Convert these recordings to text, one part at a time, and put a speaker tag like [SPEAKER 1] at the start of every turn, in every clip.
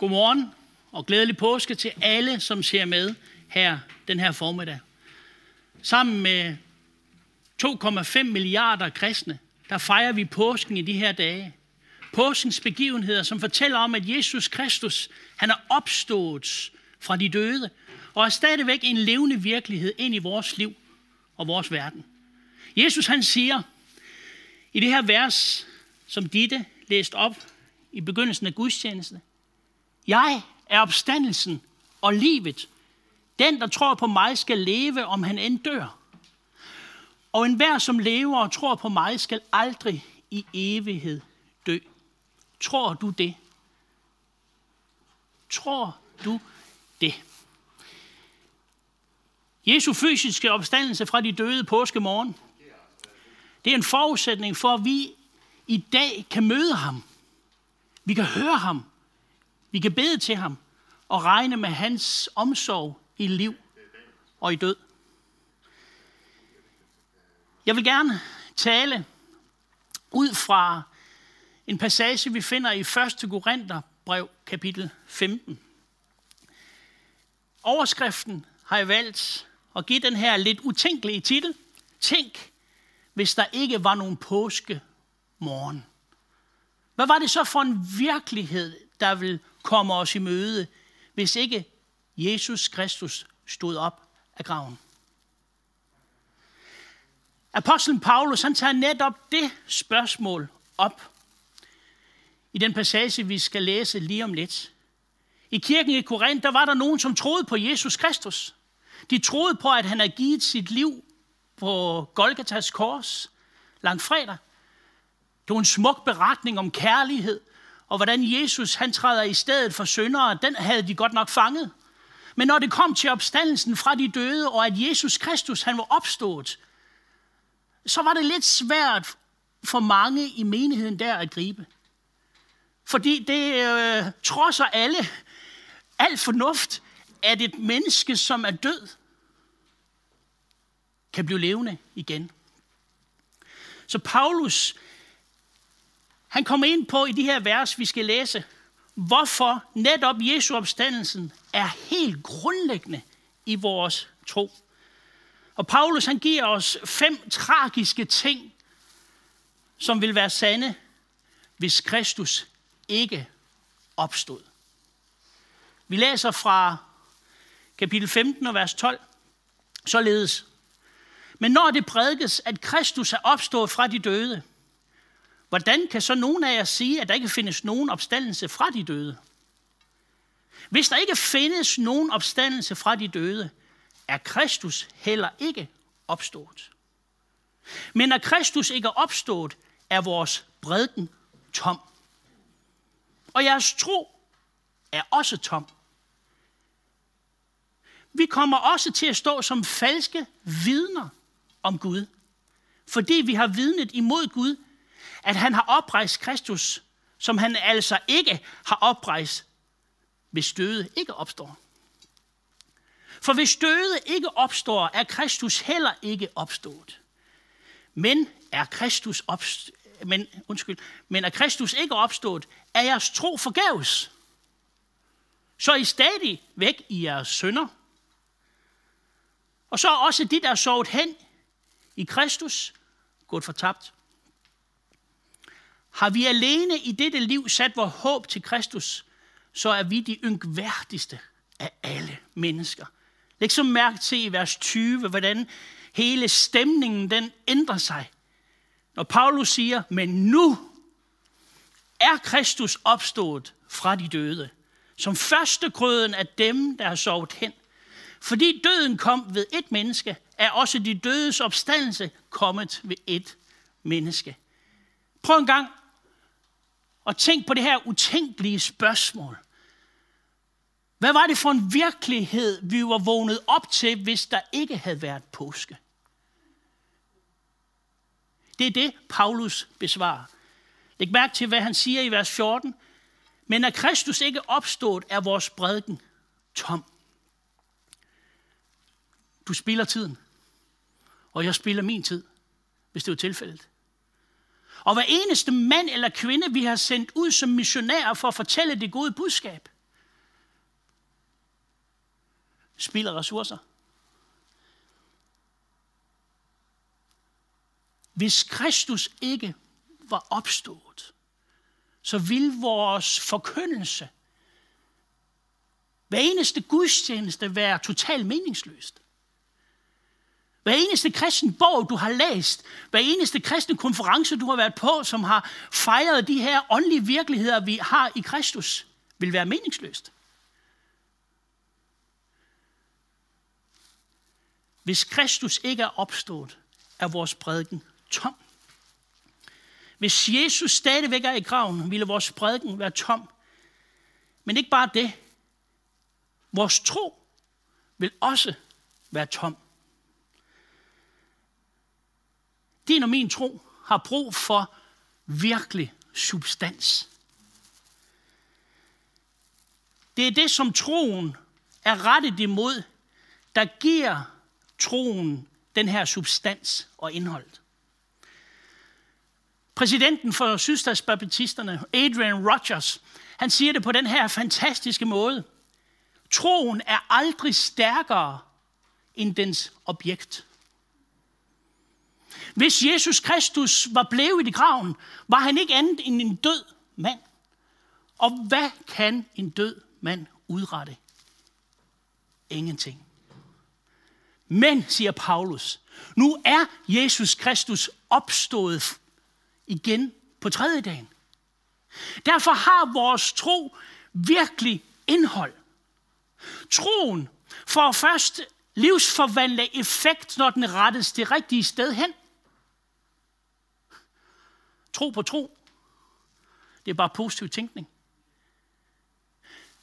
[SPEAKER 1] Godmorgen og glædelig påske til alle, som ser med her den her formiddag. Sammen med 2,5 milliarder kristne, der fejrer vi påsken i de her dage. Påskens begivenheder, som fortæller om, at Jesus Kristus, han er opstået fra de døde, og er stadigvæk en levende virkelighed ind i vores liv og vores verden. Jesus han siger i det her vers, som Ditte læste op i begyndelsen af gudstjenesten, jeg er opstandelsen og livet. Den, der tror på mig, skal leve, om han end dør. Og enhver, som lever og tror på mig, skal aldrig i evighed dø. Tror du det? Tror du det? Jesu fysiske opstandelse fra de døde påskemorgen, det er en forudsætning for, at vi i dag kan møde ham. Vi kan høre ham. Vi kan bede til ham og regne med hans omsorg i liv og i død. Jeg vil gerne tale ud fra en passage, vi finder i 1. Korintherbrev, kapitel 15. Overskriften har jeg valgt at give den her lidt utænkelige titel. Tænk, hvis der ikke var nogen påske morgen. Hvad var det så for en virkelighed, der vil komme os i møde, hvis ikke Jesus Kristus stod op af graven? Apostlen Paulus han tager netop det spørgsmål op i den passage, vi skal læse lige om lidt. I kirken i Korinth, der var der nogen, som troede på Jesus Kristus. De troede på, at han havde givet sit liv på Golgatas kors langfredag. Det var en smuk beretning om kærlighed, og hvordan Jesus han træder i stedet for syndere, den havde de godt nok fanget. Men når det kom til opstandelsen fra de døde, og at Jesus Kristus han var opstået, så var det lidt svært for mange i menigheden der at gribe. Fordi det øh, trodser alle, alt fornuft, at et menneske, som er død, kan blive levende igen. Så Paulus, han kommer ind på i de her vers, vi skal læse, hvorfor netop Jesu opstandelsen er helt grundlæggende i vores tro. Og Paulus han giver os fem tragiske ting, som vil være sande, hvis Kristus ikke opstod. Vi læser fra kapitel 15 og vers 12, således. Men når det prædikes, at Kristus er opstået fra de døde, hvordan kan så nogen af jer sige, at der ikke findes nogen opstandelse fra de døde? Hvis der ikke findes nogen opstandelse fra de døde, er Kristus heller ikke opstået. Men når Kristus ikke er opstået, er vores bredden tom. Og jeres tro er også tom. Vi kommer også til at stå som falske vidner om Gud, fordi vi har vidnet imod Gud, at han har oprejst Kristus, som han altså ikke har oprejst, hvis døde ikke opstår. For hvis døde ikke opstår, er Kristus heller ikke opstået. Men er Kristus opstået, men, undskyld, men er Kristus ikke opstået, er jeres tro forgæves. Så er I stadig væk i jeres sønder. Og så er også de, der er sovet hen i Kristus, gået fortabt. Har vi alene i dette liv sat vores håb til Kristus, så er vi de yngværdigste af alle mennesker. Læg så mærke til i vers 20, hvordan hele stemningen den ændrer sig. Når Paulus siger, men nu er Kristus opstået fra de døde, som første grøden af dem, der har sovet hen. Fordi døden kom ved et menneske, er også de dødes opstandelse kommet ved et menneske. Prøv en gang og tænk på det her utænkelige spørgsmål. Hvad var det for en virkelighed, vi var vågnet op til, hvis der ikke havde været påske? Det er det, Paulus besvarer. Læg mærke til, hvad han siger i vers 14. Men er Kristus ikke opstået, er vores bredden tom. Du spilder tiden, og jeg spilder min tid, hvis det er tilfældet. Og hver eneste mand eller kvinde, vi har sendt ud som missionærer for at fortælle det gode budskab, spilder ressourcer. Hvis Kristus ikke var opstået, så ville vores forkyndelse hver eneste gudstjeneste være totalt meningsløst. Hver eneste kristen bog, du har læst, hver eneste kristne konference, du har været på, som har fejret de her åndelige virkeligheder, vi har i Kristus, vil være meningsløst. Hvis Kristus ikke er opstået, er vores prædiken tom. Hvis Jesus stadigvæk er i graven, ville vores prædiken være tom. Men ikke bare det. Vores tro vil også være tom. Din og min tro har brug for virkelig substans. Det er det, som troen er rettet imod, der giver troen den her substans og indhold. Præsidenten for sydstatsbaptisterne, Adrian Rogers, han siger det på den her fantastiske måde. Troen er aldrig stærkere end dens objekt. Hvis Jesus Kristus var blevet i graven, var han ikke andet end en død mand. Og hvad kan en død mand udrette? Ingenting. Men, siger Paulus, nu er Jesus Kristus opstået igen på tredje dagen. Derfor har vores tro virkelig indhold. Troen får først livsforvandle effekt, når den rettes det rigtige sted hen. Tro på tro. Det er bare positiv tænkning.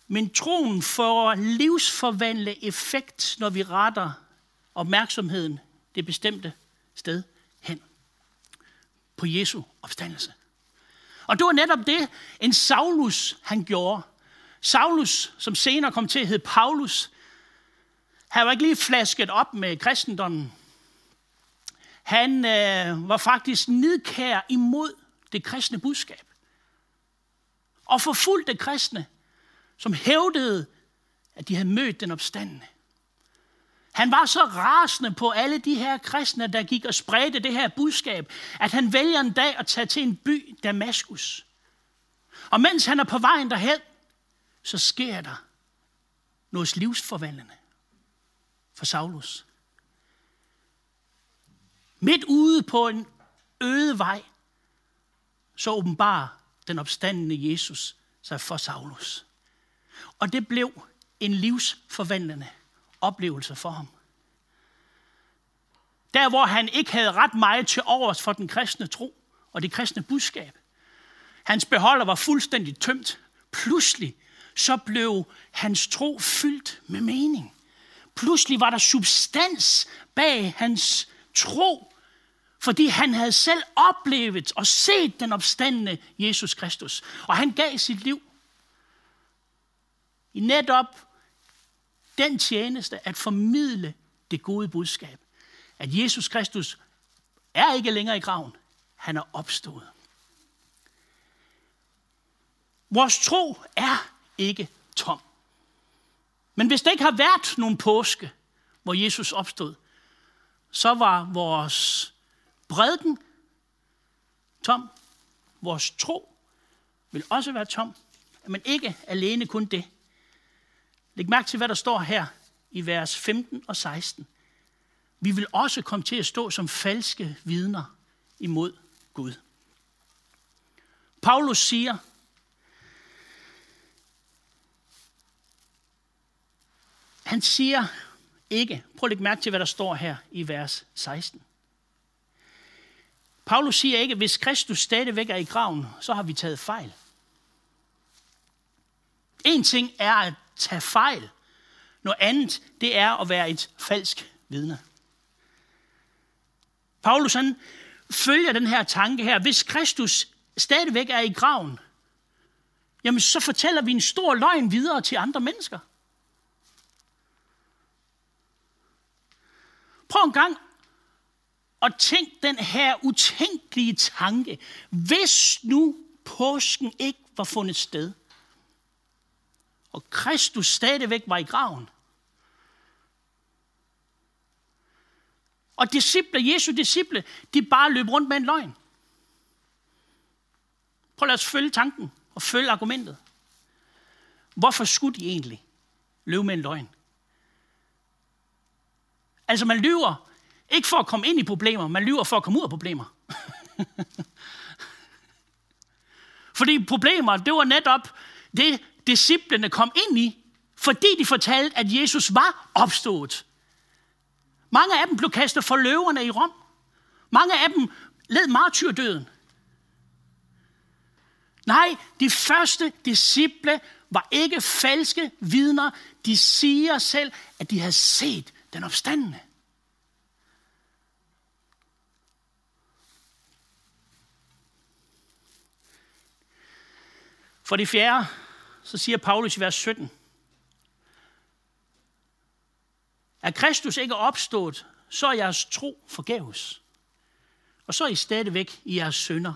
[SPEAKER 1] Men troen får livsforvandle effekt, når vi retter opmærksomheden det bestemte sted hen. På Jesu opstandelse. Og det var netop det, en Saulus han gjorde. Saulus, som senere kom til at hedde Paulus, han var ikke lige flasket op med kristendommen. Han øh, var faktisk nidkær imod det kristne budskab. Og forfulgte kristne, som hævdede, at de havde mødt den opstandende. Han var så rasende på alle de her kristne, der gik og spredte det her budskab, at han vælger en dag at tage til en by, Damaskus. Og mens han er på vejen derhen, så sker der noget livsforvandlende for Saulus. Midt ude på en øde vej, så åbenbar den opstandende Jesus sig for Saulus. Og det blev en livsforvandlende oplevelse for ham. Der, hvor han ikke havde ret meget til overs for den kristne tro og det kristne budskab. Hans beholder var fuldstændig tømt. Pludselig så blev hans tro fyldt med mening. Pludselig var der substans bag hans tro, fordi han havde selv oplevet og set den opstandende Jesus Kristus. Og han gav sit liv i netop den tjeneste at formidle det gode budskab. At Jesus Kristus er ikke længere i graven. Han er opstået. Vores tro er ikke tom. Men hvis der ikke har været nogen påske, hvor Jesus opstod, så var vores bredden tom. Vores tro vil også være tom. Men ikke alene kun det. Læg mærke til, hvad der står her i vers 15 og 16. Vi vil også komme til at stå som falske vidner imod Gud. Paulus siger, han siger ikke, prøv at lægge mærke til, hvad der står her i vers 16. Paulus siger ikke, hvis Kristus stadigvæk er i graven, så har vi taget fejl. En ting er at tage fejl. Noget andet, det er at være et falsk vidne. Paulus han følger den her tanke her. Hvis Kristus stadigvæk er i graven, jamen så fortæller vi en stor løgn videre til andre mennesker. Prøv en gang at tænk den her utænkelige tanke. Hvis nu påsken ikke var fundet sted, og Kristus stadigvæk var i graven, og disciple, Jesu disciple, de bare løb rundt med en løgn. Prøv at lad os følge tanken og følge argumentet. Hvorfor skulle de egentlig løbe med en løgn? Altså man lyver ikke for at komme ind i problemer, man lyver for at komme ud af problemer. Fordi problemer, det var netop det, disciplene kom ind i, fordi de fortalte, at Jesus var opstået. Mange af dem blev kastet for løverne i Rom. Mange af dem led martyrdøden. Nej, de første disciple var ikke falske vidner. De siger selv, at de havde set den opstandende. For det fjerde, så siger Paulus i vers 17, Er Kristus ikke opstået, så er jeres tro forgæves. Og så er I stadigvæk i jeres synder.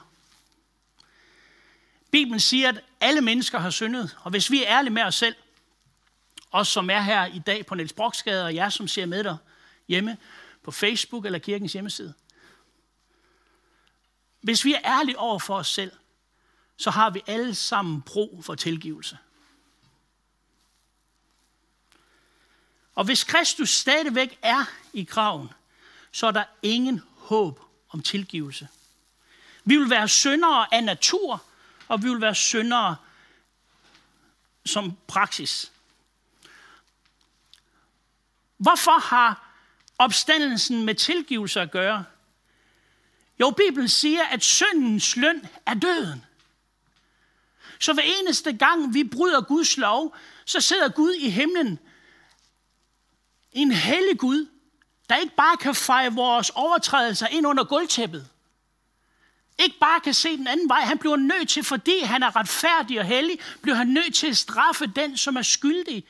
[SPEAKER 1] Bibelen siger, at alle mennesker har syndet, og hvis vi er ærlige med os selv, os som er her i dag på Niels Broksgade, og jer som ser med dig hjemme på Facebook eller kirkens hjemmeside. Hvis vi er ærlige over for os selv, så har vi alle sammen brug for tilgivelse. Og hvis Kristus stadigvæk er i graven, så er der ingen håb om tilgivelse. Vi vil være syndere af natur, og vi vil være syndere som praksis. Hvorfor har opstandelsen med tilgivelse at gøre? Jo, Bibelen siger, at syndens løn er døden. Så hver eneste gang vi bryder Guds lov, så sidder Gud i himlen en hellig Gud, der ikke bare kan feje vores overtrædelser ind under gulvtæppet. Ikke bare kan se den anden vej. Han bliver nødt til, fordi han er retfærdig og hellig, bliver han nødt til at straffe den, som er skyldig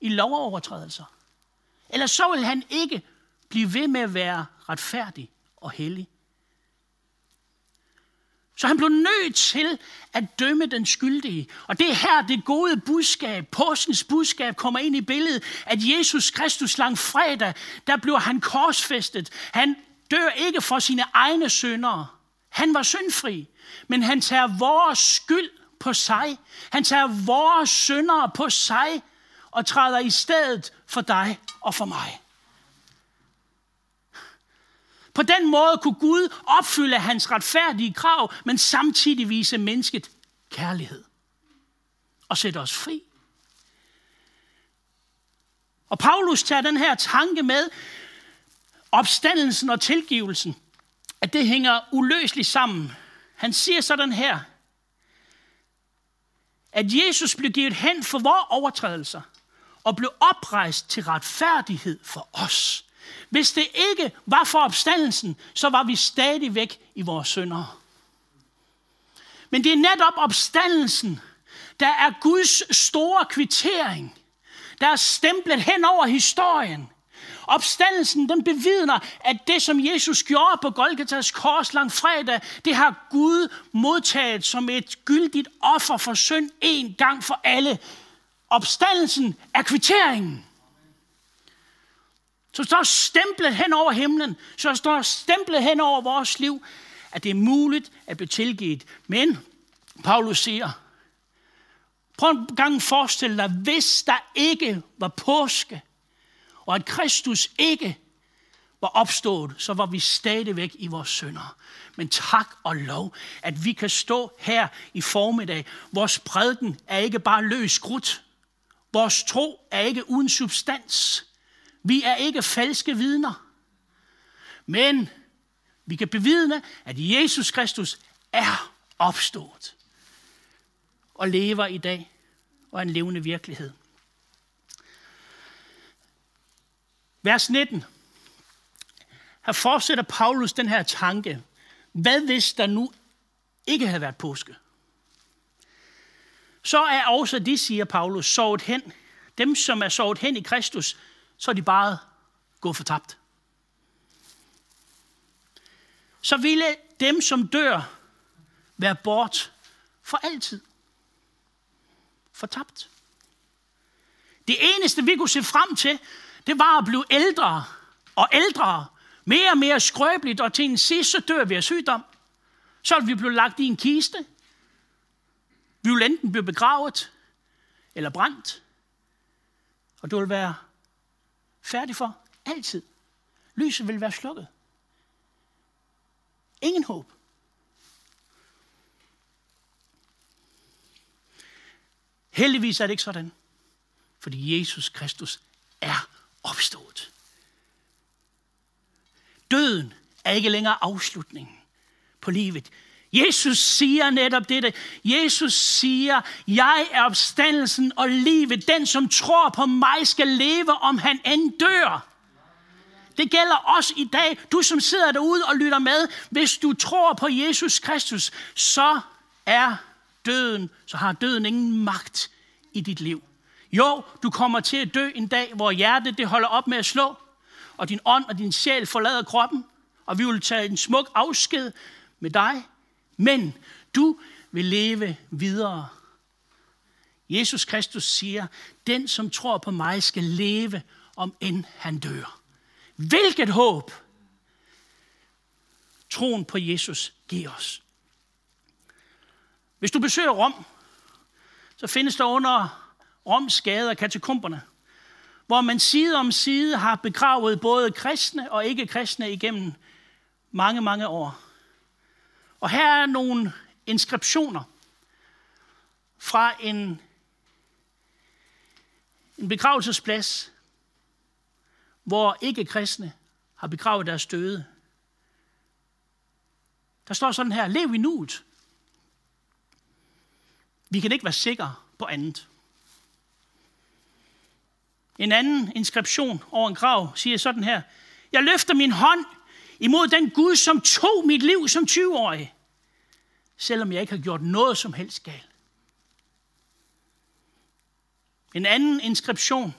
[SPEAKER 1] i lovovertrædelser. Eller så vil han ikke blive ved med at være retfærdig og hellig. Så han blev nødt til at dømme den skyldige. Og det er her det gode budskab, påskens budskab, kommer ind i billedet, at Jesus Kristus lang fredag, der blev han korsfæstet. Han dør ikke for sine egne syndere. Han var syndfri, men han tager vores skyld på sig. Han tager vores syndere på sig og træder i stedet for dig og for mig. På den måde kunne Gud opfylde hans retfærdige krav, men samtidig vise mennesket kærlighed og sætte os fri. Og Paulus tager den her tanke med, opstandelsen og tilgivelsen, at det hænger uløseligt sammen. Han siger sådan her, at Jesus blev givet hen for vores overtrædelser og blev oprejst til retfærdighed for os. Hvis det ikke var for opstandelsen, så var vi stadigvæk i vores synder. Men det er netop opstandelsen, der er Guds store kvittering, der er stemplet hen over historien. Opstandelsen, den bevidner, at det, som Jesus gjorde på Golgatas kors lang fredag, det har Gud modtaget som et gyldigt offer for synd en gang for alle. Opstandelsen er kvitteringen. Så står stemplet hen over himlen, så står stemplet hen over vores liv, at det er muligt at blive tilgivet. Men Paulus siger, prøv en gang forestille dig, hvis der ikke var påske, og at Kristus ikke var opstået, så var vi stadigvæk i vores synder. Men tak og lov, at vi kan stå her i formiddag. Vores prædiken er ikke bare løs krudt. Vores tro er ikke uden substans. Vi er ikke falske vidner. Men vi kan bevidne, at Jesus Kristus er opstået og lever i dag og er en levende virkelighed. Vers 19. Her fortsætter Paulus den her tanke. Hvad hvis der nu ikke havde været påske? Så er også de, siger Paulus, sovet hen. Dem, som er sovet hen i Kristus, så er de bare gået fortabt. Så ville dem, som dør, være bort for altid. Fortabt. Det eneste, vi kunne se frem til, det var at blive ældre og ældre, mere og mere skrøbeligt, og til en sidst så dør vi af sygdom. Så vil vi blive lagt i en kiste. Vi vil enten blive begravet eller brændt. Og du vil være færdig for altid. Lyset vil være slukket. Ingen håb. Heldigvis er det ikke sådan, fordi Jesus Kristus er opstået. Døden er ikke længere afslutningen på livet. Jesus siger netop dette. Jesus siger, jeg er opstandelsen og livet. Den, som tror på mig, skal leve, om han end dør. Det gælder også i dag. Du, som sidder derude og lytter med. Hvis du tror på Jesus Kristus, så er døden, så har døden ingen magt i dit liv. Jo, du kommer til at dø en dag, hvor hjertet det holder op med at slå, og din ånd og din sjæl forlader kroppen, og vi vil tage en smuk afsked med dig, men du vil leve videre. Jesus Kristus siger, den som tror på mig skal leve, om end han dør. Hvilket håb troen på Jesus giver os. Hvis du besøger Rom, så findes der under Roms gader katakomberne, hvor man side om side har begravet både kristne og ikke-kristne igennem mange, mange år. Og her er nogle inskriptioner fra en, en begravelsesplads, hvor ikke-kristne har begravet deres døde. Der står sådan her, lev i nuet. Vi kan ikke være sikre på andet. En anden inskription over en grav siger sådan her. Jeg løfter min hånd imod den Gud, som tog mit liv som 20-årig, selvom jeg ikke har gjort noget som helst galt. En anden inskription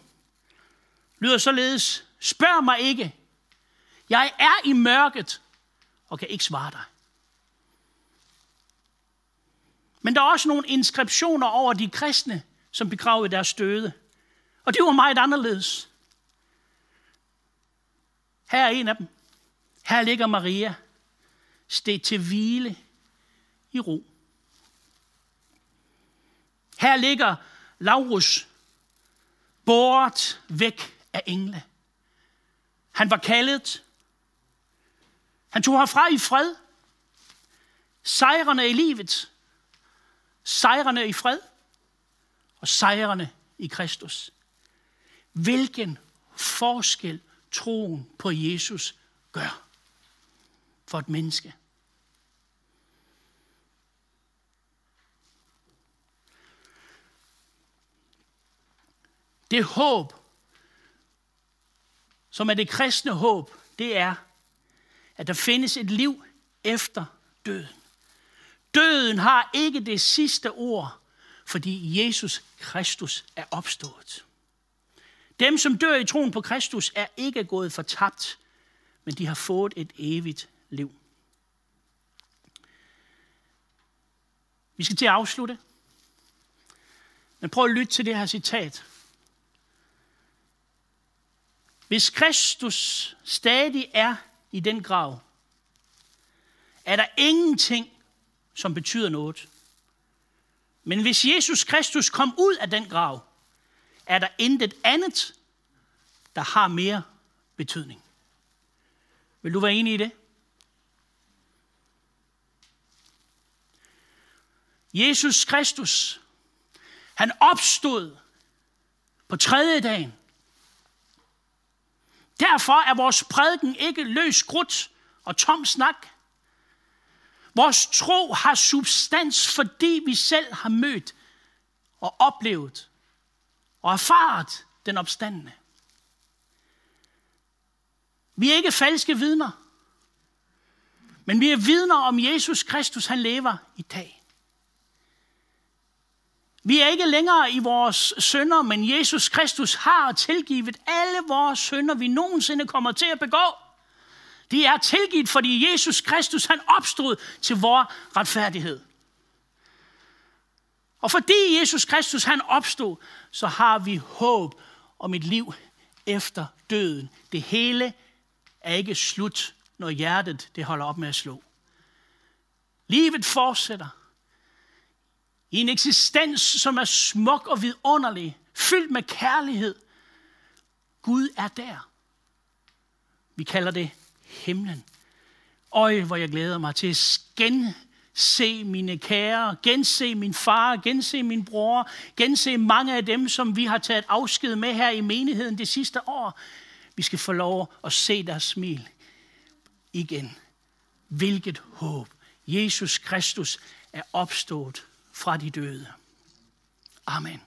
[SPEAKER 1] lyder således, spørg mig ikke. Jeg er i mørket og kan ikke svare dig. Men der er også nogle inskriptioner over de kristne, som begravede deres døde. Og det var meget anderledes. Her er en af dem. Her ligger Maria, steg til hvile i ro. Her ligger Laurus, båret væk af engle. Han var kaldet. Han tog herfra i fred. Sejrene i livet. Sejrene i fred. Og sejrene i Kristus. Hvilken forskel troen på Jesus gør for et menneske. Det håb, som er det kristne håb, det er, at der findes et liv efter døden. Døden har ikke det sidste ord, fordi Jesus Kristus er opstået. Dem, som dør i troen på Kristus, er ikke gået fortabt, men de har fået et evigt liv. Vi skal til at afslutte. Men prøv at lytte til det her citat. Hvis Kristus stadig er i den grav, er der ingenting, som betyder noget. Men hvis Jesus Kristus kom ud af den grav, er der intet andet, der har mere betydning. Vil du være enig i det? Jesus Kristus, han opstod på tredje dagen. Derfor er vores prædiken ikke løs grut og tom snak. Vores tro har substans, fordi vi selv har mødt og oplevet og erfaret den opstandende. Vi er ikke falske vidner, men vi er vidner om Jesus Kristus, han lever i dag. Vi er ikke længere i vores sønder, men Jesus Kristus har tilgivet alle vores sønder, vi nogensinde kommer til at begå. De er tilgivet, fordi Jesus Kristus han opstod til vores retfærdighed. Og fordi Jesus Kristus han opstod, så har vi håb om et liv efter døden. Det hele er ikke slut, når hjertet det holder op med at slå. Livet fortsætter i en eksistens, som er smuk og vidunderlig, fyldt med kærlighed. Gud er der. Vi kalder det himlen. Øj, hvor jeg glæder mig til at gense mine kære, gense min far, gense min bror, gense mange af dem, som vi har taget afsked med her i menigheden det sidste år. Vi skal få lov at se deres smil igen. Hvilket håb. Jesus Kristus er opstået fra de døde. Amen.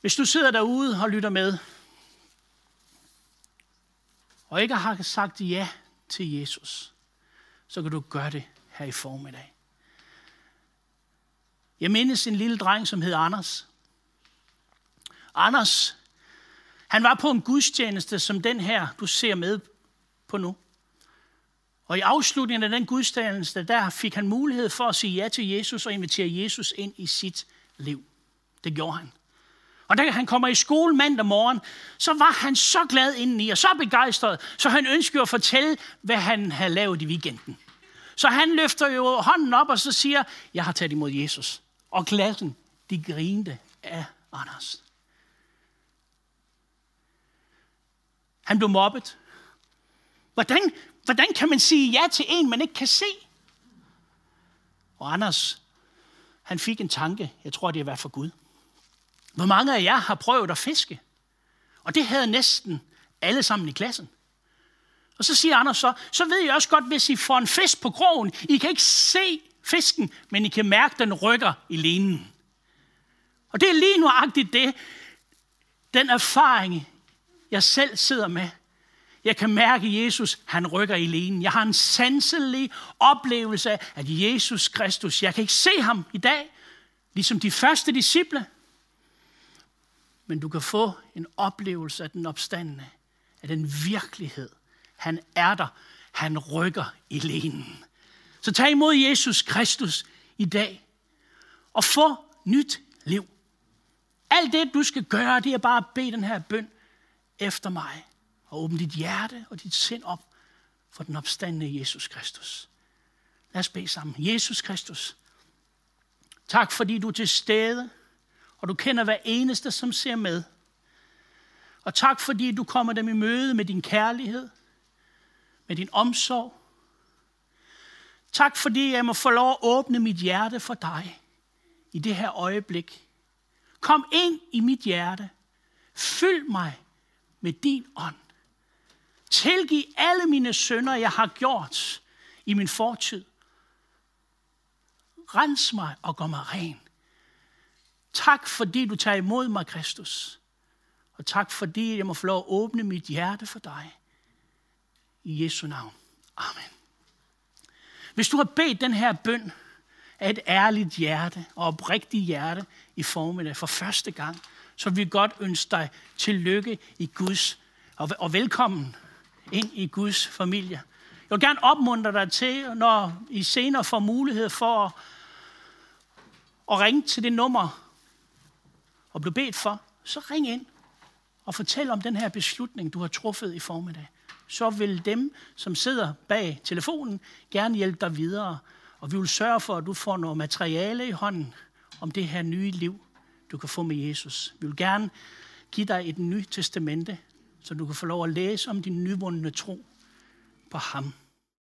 [SPEAKER 1] Hvis du sidder derude og lytter med, og ikke har sagt ja til Jesus, så kan du gøre det her i formiddag. Jeg mindes en lille dreng, som hed Anders. Anders, han var på en gudstjeneste som den her, du ser med på nu. Og i afslutningen af den gudstjeneste, der fik han mulighed for at sige ja til Jesus og invitere Jesus ind i sit liv. Det gjorde han. Og da han kommer i skole mandag morgen, så var han så glad indeni og så begejstret, så han ønskede at fortælle, hvad han havde lavet i weekenden. Så han løfter jo hånden op og så siger, jeg har taget imod Jesus. Og klassen, de grinte af Anders. Han blev mobbet. Hvordan, hvordan kan man sige ja til en, man ikke kan se? Og Anders, han fik en tanke. Jeg tror, det er været for Gud. Hvor mange af jer har prøvet at fiske? Og det havde næsten alle sammen i klassen. Og så siger Anders så, så ved jeg også godt, hvis I får en fisk på krogen, I kan ikke se fisken, men I kan mærke, at den rykker i linen. Og det er lige nuagtigt det, den erfaring, jeg selv sidder med. Jeg kan mærke, at Jesus, han rykker i lenen. Jeg har en sanselig oplevelse af, at Jesus Kristus, jeg kan ikke se ham i dag, ligesom de første disciple, men du kan få en oplevelse af den opstandende, af den virkelighed. Han er der. Han rykker i lenen. Så tag imod Jesus Kristus i dag og få nyt liv. Alt det, du skal gøre, det er bare at bede den her bøn efter mig. Og åbne dit hjerte og dit sind op for den opstandende Jesus Kristus. Lad os bede sammen. Jesus Kristus, tak fordi du er til stede og du kender hver eneste, som ser med. Og tak fordi du kommer dem i møde med din kærlighed, med din omsorg. Tak fordi jeg må få lov at åbne mit hjerte for dig i det her øjeblik. Kom ind i mit hjerte. Fyld mig med din ånd. Tilgiv alle mine sønder, jeg har gjort i min fortid. Rens mig og gør mig ren. Tak fordi du tager imod mig, Kristus. Og tak fordi jeg må få lov at åbne mit hjerte for dig. I Jesu navn. Amen. Hvis du har bedt den her bøn af et ærligt hjerte og oprigtigt hjerte i formiddag for første gang, så vil vi godt ønske dig tillykke i Guds og, og velkommen ind i Guds familie. Jeg vil gerne opmuntre dig til, når I senere får mulighed for at, at ringe til det nummer, og blive bedt for, så ring ind og fortæl om den her beslutning, du har truffet i formiddag. Så vil dem, som sidder bag telefonen, gerne hjælpe dig videre. Og vi vil sørge for, at du får noget materiale i hånden om det her nye liv, du kan få med Jesus. Vi vil gerne give dig et nyt testamente, så du kan få lov at læse om din nyvundne tro på ham.